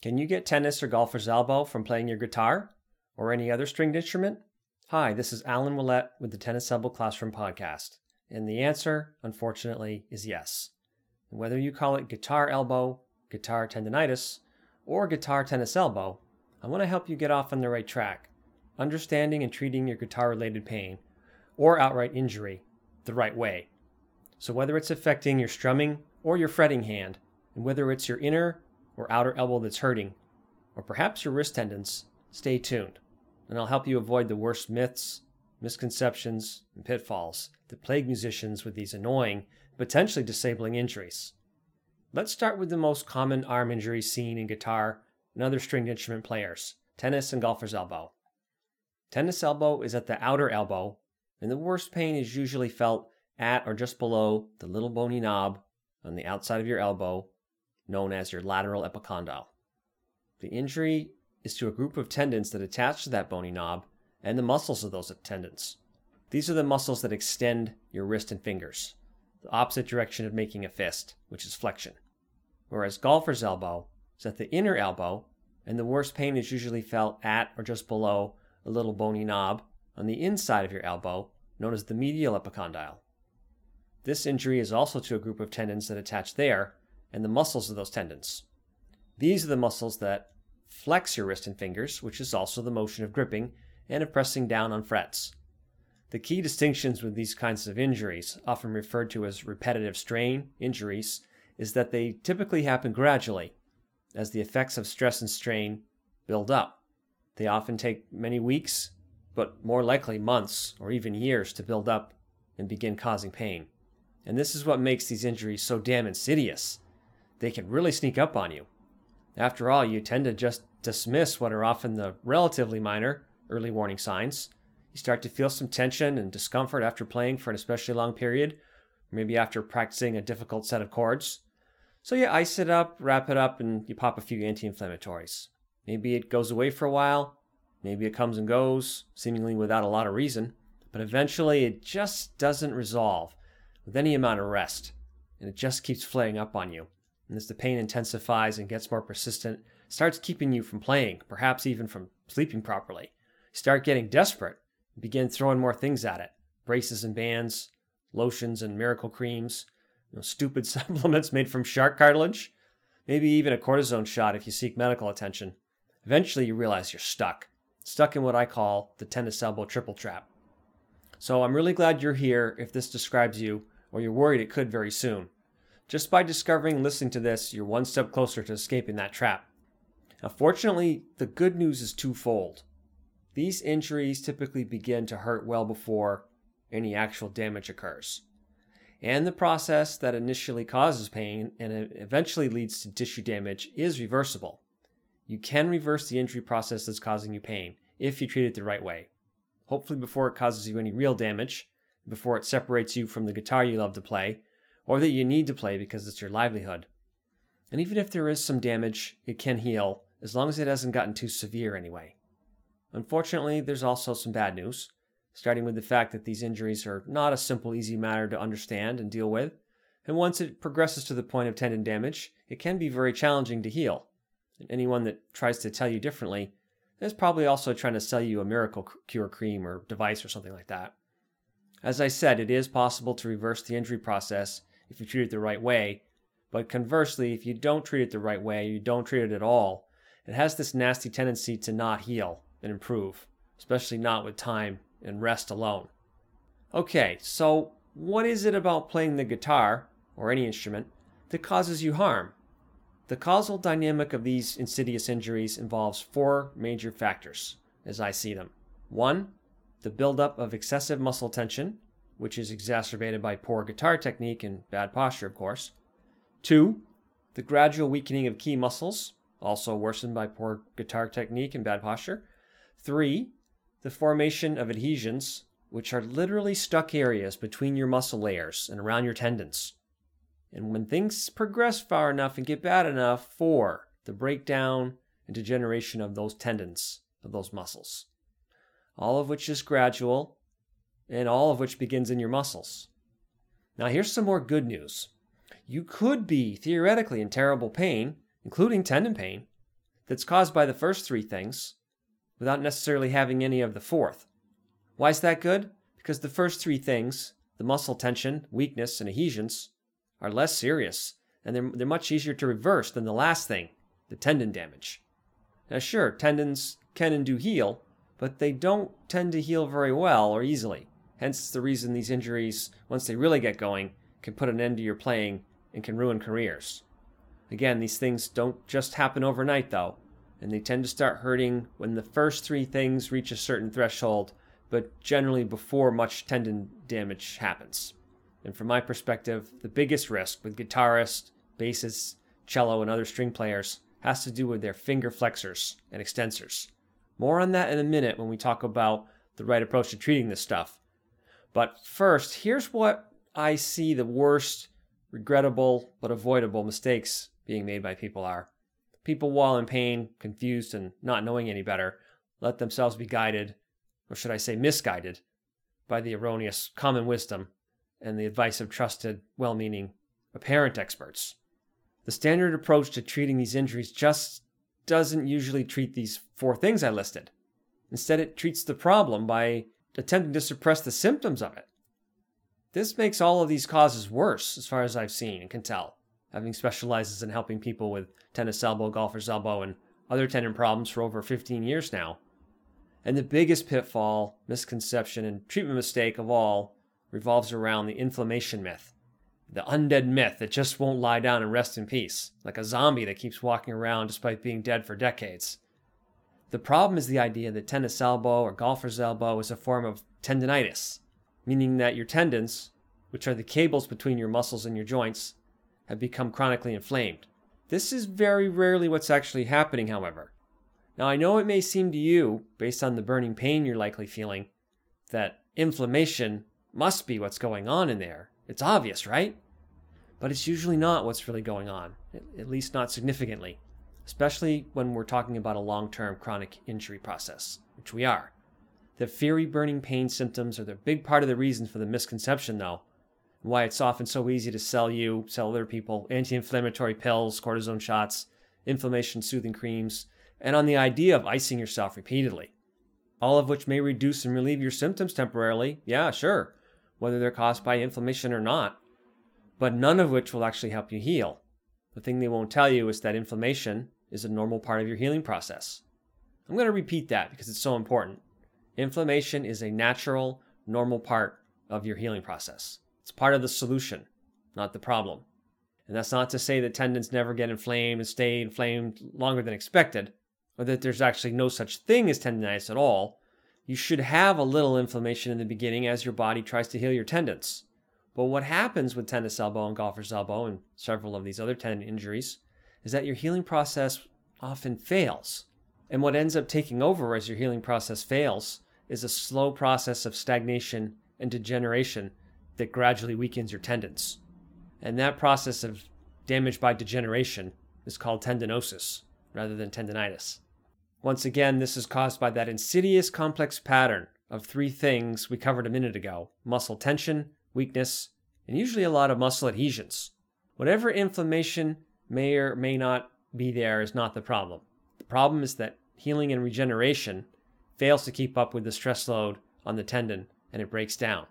Can you get tennis or golfer's elbow from playing your guitar or any other stringed instrument? Hi, this is Alan Willett with the Tennis Elbow Classroom Podcast. And the answer, unfortunately, is yes. whether you call it guitar elbow, guitar tendonitis, or guitar tennis elbow, I want to help you get off on the right track, understanding and treating your guitar related pain or outright injury the right way. So, whether it's affecting your strumming or your fretting hand, and whether it's your inner or outer elbow that's hurting, or perhaps your wrist tendons, stay tuned, and I'll help you avoid the worst myths, misconceptions, and pitfalls that plague musicians with these annoying, potentially disabling injuries. Let's start with the most common arm injury seen in guitar and other stringed instrument players tennis and golfer's elbow. Tennis elbow is at the outer elbow, and the worst pain is usually felt at or just below the little bony knob on the outside of your elbow known as your lateral epicondyle. The injury is to a group of tendons that attach to that bony knob and the muscles of those tendons. These are the muscles that extend your wrist and fingers, the opposite direction of making a fist, which is flexion. Whereas golfer's elbow is at the inner elbow, and the worst pain is usually felt at or just below a little bony knob on the inside of your elbow, known as the medial epicondyle. This injury is also to a group of tendons that attach there and the muscles of those tendons. These are the muscles that flex your wrist and fingers, which is also the motion of gripping and of pressing down on frets. The key distinctions with these kinds of injuries, often referred to as repetitive strain injuries, is that they typically happen gradually as the effects of stress and strain build up. They often take many weeks, but more likely months or even years to build up and begin causing pain. And this is what makes these injuries so damn insidious they can really sneak up on you. After all, you tend to just dismiss what are often the relatively minor early warning signs. You start to feel some tension and discomfort after playing for an especially long period, maybe after practicing a difficult set of chords. So you ice it up, wrap it up, and you pop a few anti inflammatories. Maybe it goes away for a while, maybe it comes and goes, seemingly without a lot of reason, but eventually it just doesn't resolve with any amount of rest, and it just keeps flaring up on you and as the pain intensifies and gets more persistent, starts keeping you from playing, perhaps even from sleeping properly. You start getting desperate and begin throwing more things at it braces and bands, lotions and miracle creams, you know, stupid supplements made from shark cartilage, maybe even a cortisone shot if you seek medical attention. Eventually, you realize you're stuck, stuck in what I call the tennis elbow triple trap. So I'm really glad you're here if this describes you or you're worried it could very soon. Just by discovering and listening to this, you're one step closer to escaping that trap. Now, fortunately, the good news is twofold. These injuries typically begin to hurt well before any actual damage occurs. And the process that initially causes pain and eventually leads to tissue damage is reversible. You can reverse the injury process that's causing you pain if you treat it the right way. Hopefully, before it causes you any real damage, before it separates you from the guitar you love to play, or that you need to play because it's your livelihood. And even if there is some damage, it can heal, as long as it hasn't gotten too severe anyway. Unfortunately, there's also some bad news, starting with the fact that these injuries are not a simple, easy matter to understand and deal with, and once it progresses to the point of tendon damage, it can be very challenging to heal. And anyone that tries to tell you differently is probably also trying to sell you a miracle cure cream or device or something like that. As I said, it is possible to reverse the injury process if you treat it the right way. But conversely, if you don't treat it the right way, you don't treat it at all, it has this nasty tendency to not heal and improve, especially not with time and rest alone. Okay, so what is it about playing the guitar, or any instrument, that causes you harm? The causal dynamic of these insidious injuries involves four major factors, as I see them. One, the buildup of excessive muscle tension, which is exacerbated by poor guitar technique and bad posture, of course. Two, the gradual weakening of key muscles, also worsened by poor guitar technique and bad posture. Three, the formation of adhesions, which are literally stuck areas between your muscle layers and around your tendons. And when things progress far enough and get bad enough, four, the breakdown and degeneration of those tendons, of those muscles. All of which is gradual and all of which begins in your muscles. Now, here's some more good news. You could be theoretically in terrible pain, including tendon pain, that's caused by the first three things without necessarily having any of the fourth. Why is that good? Because the first three things, the muscle tension, weakness, and adhesions, are less serious and they're, they're much easier to reverse than the last thing, the tendon damage. Now, sure, tendons can and do heal, but they don't tend to heal very well or easily. Hence the reason these injuries, once they really get going, can put an end to your playing and can ruin careers. Again, these things don't just happen overnight, though, and they tend to start hurting when the first three things reach a certain threshold, but generally before much tendon damage happens. And from my perspective, the biggest risk with guitarists, bassists, cello, and other string players has to do with their finger flexors and extensors. More on that in a minute when we talk about the right approach to treating this stuff. But first, here's what I see the worst, regrettable, but avoidable mistakes being made by people are. People, while in pain, confused, and not knowing any better, let themselves be guided, or should I say misguided, by the erroneous common wisdom and the advice of trusted, well meaning, apparent experts. The standard approach to treating these injuries just doesn't usually treat these four things I listed. Instead, it treats the problem by attempting to suppress the symptoms of it. This makes all of these causes worse, as far as I've seen and can tell, having specializes in helping people with tennis elbow, golfer's elbow, and other tendon problems for over 15 years now. And the biggest pitfall, misconception, and treatment mistake of all revolves around the inflammation myth. The undead myth that just won't lie down and rest in peace, like a zombie that keeps walking around despite being dead for decades. The problem is the idea that tennis elbow or golfer's elbow is a form of tendonitis, meaning that your tendons, which are the cables between your muscles and your joints, have become chronically inflamed. This is very rarely what's actually happening, however. Now, I know it may seem to you, based on the burning pain you're likely feeling, that inflammation must be what's going on in there. It's obvious, right? But it's usually not what's really going on, at least not significantly especially when we're talking about a long term chronic injury process, which we are. The fiery burning pain symptoms are the big part of the reason for the misconception, though, and why it's often so easy to sell you, sell other people, anti inflammatory pills, cortisone shots, inflammation soothing creams, and on the idea of icing yourself repeatedly. All of which may reduce and relieve your symptoms temporarily, yeah, sure, whether they're caused by inflammation or not, but none of which will actually help you heal. The thing they won't tell you is that inflammation, is a normal part of your healing process. I'm going to repeat that because it's so important. Inflammation is a natural, normal part of your healing process. It's part of the solution, not the problem. And that's not to say that tendons never get inflamed and stay inflamed longer than expected, or that there's actually no such thing as tendonitis at all. You should have a little inflammation in the beginning as your body tries to heal your tendons. But what happens with tennis elbow and golfer's elbow and several of these other tendon injuries is that your healing process often fails. And what ends up taking over as your healing process fails is a slow process of stagnation and degeneration that gradually weakens your tendons. And that process of damage by degeneration is called tendinosis rather than tendinitis. Once again, this is caused by that insidious complex pattern of three things we covered a minute ago muscle tension, weakness, and usually a lot of muscle adhesions. Whatever inflammation may or may not be there is not the problem. The problem is that healing and regeneration fails to keep up with the stress load on the tendon and it breaks down.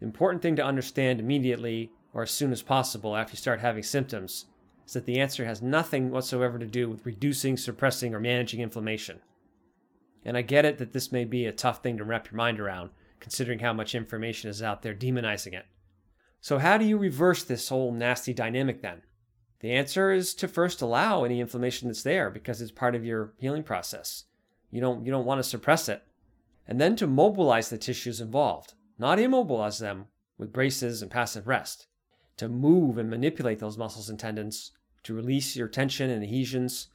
The important thing to understand immediately or as soon as possible after you start having symptoms is that the answer has nothing whatsoever to do with reducing, suppressing, or managing inflammation. And I get it that this may be a tough thing to wrap your mind around, considering how much information is out there demonizing it. So, how do you reverse this whole nasty dynamic then? The answer is to first allow any inflammation that's there because it's part of your healing process. You don't you don't want to suppress it. And then to mobilize the tissues involved, not immobilize them with braces and passive rest. To move and manipulate those muscles and tendons, to release your tension and adhesions,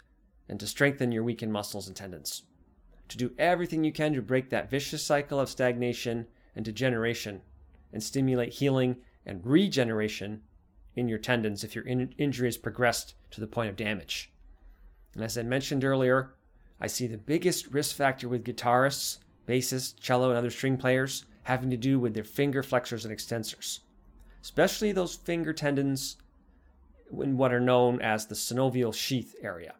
and to strengthen your weakened muscles and tendons. To do everything you can to break that vicious cycle of stagnation and degeneration and stimulate healing and regeneration in your tendons if your in- injury has progressed to the point of damage. And as I mentioned earlier, I see the biggest risk factor with guitarists, bassists, cello, and other string players having to do with their finger flexors and extensors, especially those finger tendons in what are known as the synovial sheath area,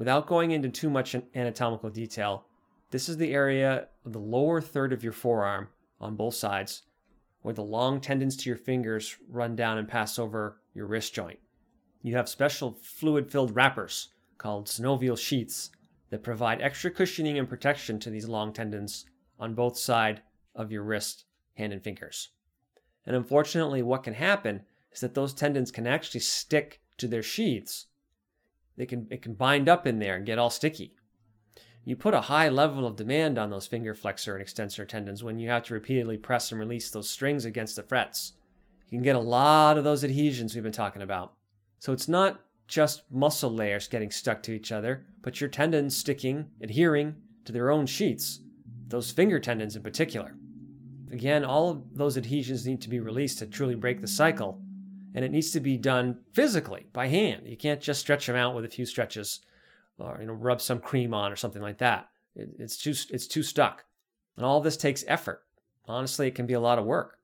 Without going into too much anatomical detail, this is the area of the lower third of your forearm on both sides where the long tendons to your fingers run down and pass over your wrist joint. You have special fluid filled wrappers called synovial sheaths that provide extra cushioning and protection to these long tendons on both sides of your wrist, hand, and fingers. And unfortunately, what can happen is that those tendons can actually stick to their sheaths. They can, it can bind up in there and get all sticky. You put a high level of demand on those finger flexor and extensor tendons when you have to repeatedly press and release those strings against the frets. You can get a lot of those adhesions we've been talking about. So it's not just muscle layers getting stuck to each other, but your tendons sticking, adhering to their own sheaths, those finger tendons in particular. Again, all of those adhesions need to be released to truly break the cycle, and it needs to be done physically by hand. You can't just stretch them out with a few stretches or you know rub some cream on or something like that. It, it's too it's too stuck, and all this takes effort. Honestly, it can be a lot of work.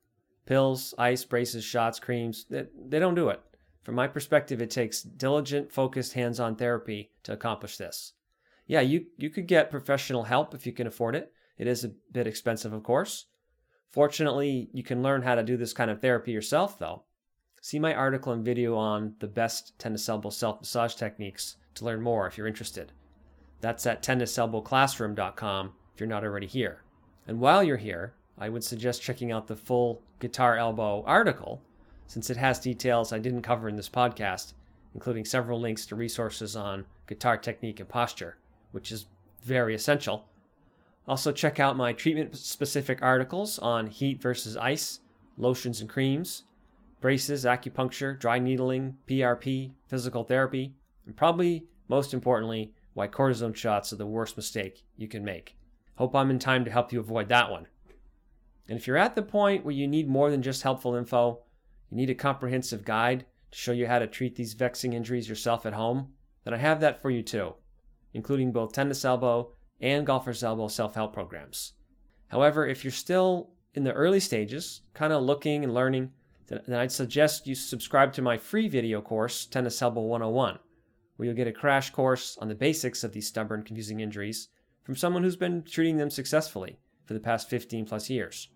Pills, ice, braces, shots, creams, they, they don't do it. From my perspective, it takes diligent, focused, hands-on therapy to accomplish this. Yeah, you you could get professional help if you can afford it. It is a bit expensive, of course. Fortunately, you can learn how to do this kind of therapy yourself, though. See my article and video on the best tennis elbow self massage techniques to learn more if you're interested. That's at tenniselbowclassroom.com if you're not already here. And while you're here, I would suggest checking out the full Guitar Elbow article, since it has details I didn't cover in this podcast, including several links to resources on guitar technique and posture, which is very essential. Also, check out my treatment specific articles on heat versus ice, lotions and creams, braces, acupuncture, dry needling, PRP, physical therapy, and probably most importantly, why cortisone shots are the worst mistake you can make. Hope I'm in time to help you avoid that one. And if you're at the point where you need more than just helpful info, you need a comprehensive guide to show you how to treat these vexing injuries yourself at home, then I have that for you too, including both tennis elbow and golfer's elbow self help programs. However, if you're still in the early stages, kind of looking and learning, then I'd suggest you subscribe to my free video course, Tennis Elbow 101 where you'll get a crash course on the basics of these stubborn, confusing injuries from someone who's been treating them successfully for the past 15 plus years.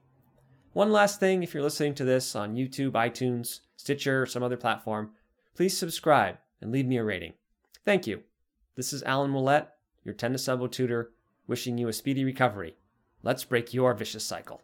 One last thing if you're listening to this on YouTube, iTunes, Stitcher, or some other platform, please subscribe and leave me a rating. Thank you. This is Alan Willett, your tennis elbow tutor, wishing you a speedy recovery. Let's break your vicious cycle.